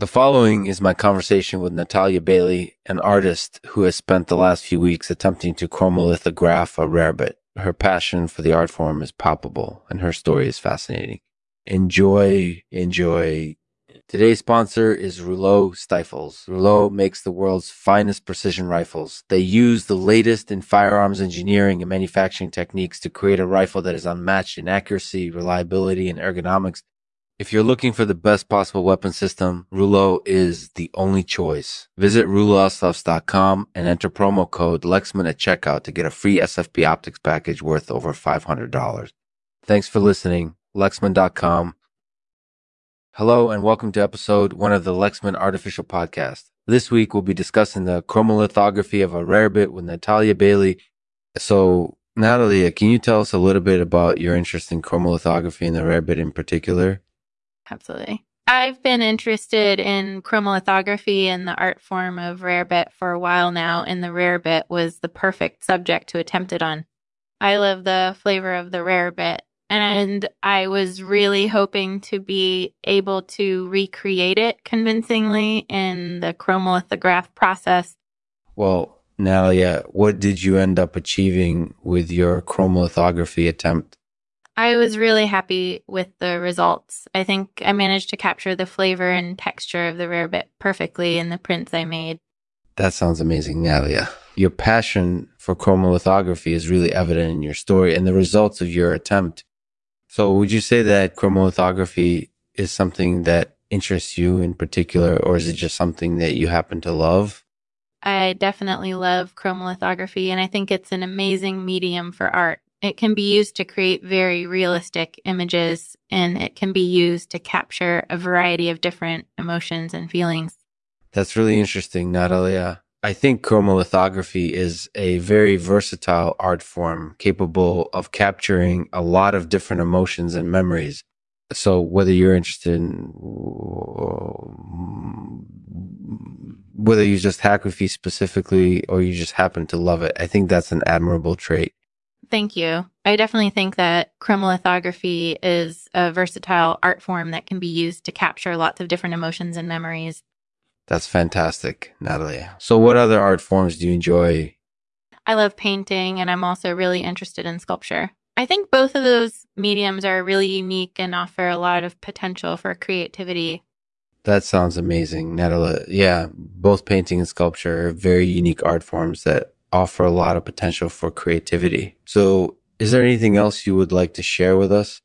The following is my conversation with Natalya Bailey, an artist who has spent the last few weeks attempting to chromolithograph a rarebit. Her passion for the art form is palpable, and her story is fascinating. Enjoy, enjoy. Today's sponsor is Rouleau Stifles. Rouleau makes the world's finest precision rifles. They use the latest in firearms engineering and manufacturing techniques to create a rifle that is unmatched in accuracy, reliability, and ergonomics if you're looking for the best possible weapon system, Rouleau is the only choice. Visit rouleaustuffs.com and enter promo code Lexman at checkout to get a free SFP optics package worth over $500. Thanks for listening. Lexman.com. Hello and welcome to episode one of the Lexman Artificial Podcast. This week we'll be discussing the chromolithography of a rarebit with Natalya Bailey. So, Natalya, can you tell us a little bit about your interest in chromolithography and the rarebit in particular? Absolutely. I've been interested in chromolithography and the art form of rarebit for a while now, and the rarebit was the perfect subject to attempt it on. I love the flavor of the rarebit, and I was really hoping to be able to recreate it convincingly in the chromolithograph process. Well, Nalia, what did you end up achieving with your chromolithography attempt? I was really happy with the results. I think I managed to capture the flavor and texture of the rarebit perfectly in the prints I made. That sounds amazing, Nalia. Your passion for chromolithography is really evident in your story and the results of your attempt. So, would you say that chromolithography is something that interests you in particular, or is it just something that you happen to love? I definitely love chromolithography, and I think it's an amazing medium for art. It can be used to create very realistic images and it can be used to capture a variety of different emotions and feelings. That's really interesting, Natalya. I think chromolithography is a very versatile art form capable of capturing a lot of different emotions and memories. So whether you're interested in whether you just hackgraphy specifically or you just happen to love it, I think that's an admirable trait. Thank you. I definitely think that chromolithography is a versatile art form that can be used to capture lots of different emotions and memories. That's fantastic, Natalie. So, what other art forms do you enjoy? I love painting and I'm also really interested in sculpture. I think both of those mediums are really unique and offer a lot of potential for creativity. That sounds amazing, Natalie. Yeah, both painting and sculpture are very unique art forms that offer a lot of potential for creativity. So, is there anything else you would like to share with us?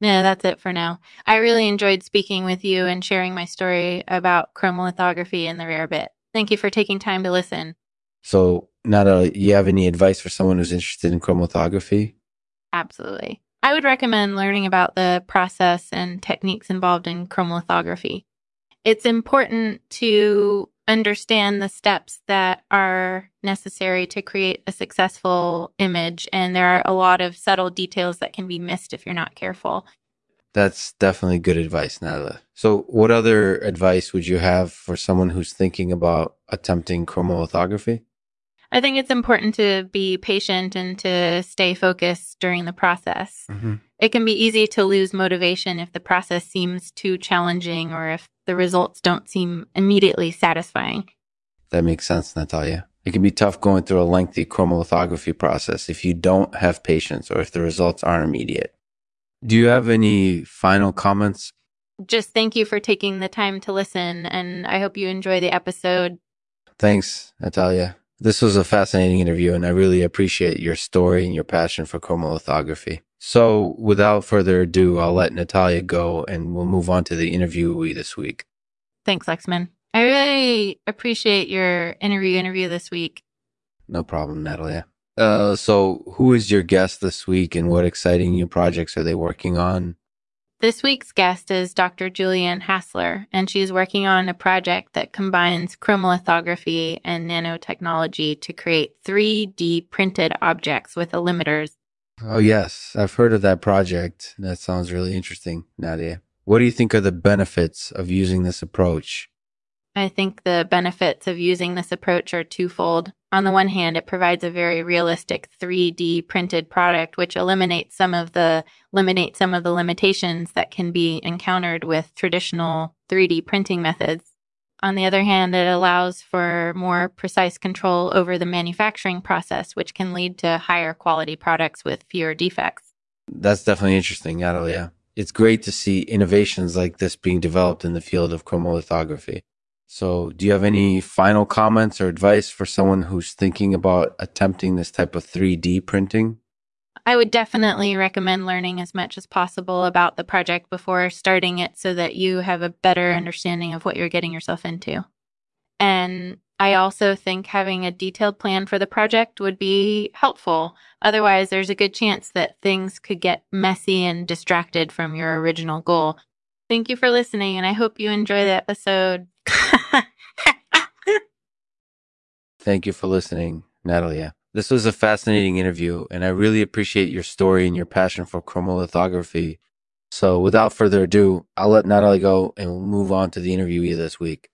No, that's it for now. I really enjoyed speaking with you and sharing my story about chromolithography and the rare bit. Thank you for taking time to listen. So, Nada, you have any advice for someone who's interested in chromolithography? Absolutely. I would recommend learning about the process and techniques involved in chromolithography. It's important to understand the steps that are necessary to create a successful image. And there are a lot of subtle details that can be missed if you're not careful. That's definitely good advice, Natalie. So, what other advice would you have for someone who's thinking about attempting chromolithography? I think it's important to be patient and to stay focused during the process. Mm-hmm. It can be easy to lose motivation if the process seems too challenging or if the results don't seem immediately satisfying. That makes sense, Natalya. It can be tough going through a lengthy chromolithography process if you don't have patience or if the results aren't immediate. Do you have any final comments? Just thank you for taking the time to listen, and I hope you enjoy the episode. Thanks, Natalya. This was a fascinating interview, and I really appreciate your story and your passion for chromolithography. So, without further ado, I'll let Natalya go and we'll move on to the interviewee this week. Thanks, Lexman. I really appreciate your interview interview this week. No problem, Natalya. Uh, so, who is your guest this week and what exciting new projects are they working on? This week's guest is Dr. Julianne Hassler, and she's working on a project that combines chromolithography and nanotechnology to create 3D printed objects with emitters. Oh, yes. I've heard of that project. That sounds really interesting, Nadia. What do you think are the benefits of using this approach? I think the benefits of using this approach are twofold. On the one hand, it provides a very realistic 3D printed product, which eliminates some of the eliminates some of the limitations that can be encountered with traditional 3D printing methods. On the other hand, it allows for more precise control over the manufacturing process, which can lead to higher quality products with fewer defects. That's definitely interesting, Natalya. It's great to see innovations like this being developed in the field of chromolithography. So, do you have any final comments or advice for someone who's thinking about attempting this type of 3D printing? I would definitely recommend learning as much as possible about the project before starting it so that you have a better understanding of what you're getting yourself into. And I also think having a detailed plan for the project would be helpful. Otherwise, there's a good chance that things could get messy and distracted from your original goal. Thank you for listening, and I hope you enjoy the episode. Thank you for listening, Natalya. This was a fascinating interview, and I really appreciate your story and your passion for chromolithography. So, without further ado, I'll let Natalie go and we'll move on to the interviewee this week.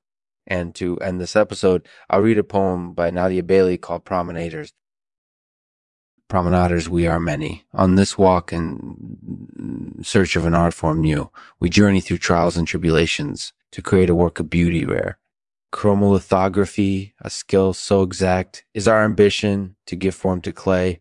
And to end this episode, I'll read a poem by Nadia Bailey called Promenaders. Promenaders, we are many. On this walk in search of an art form new, we journey through trials and tribulations to create a work of beauty rare. Chromolithography, a skill so exact, is our ambition to give form to clay.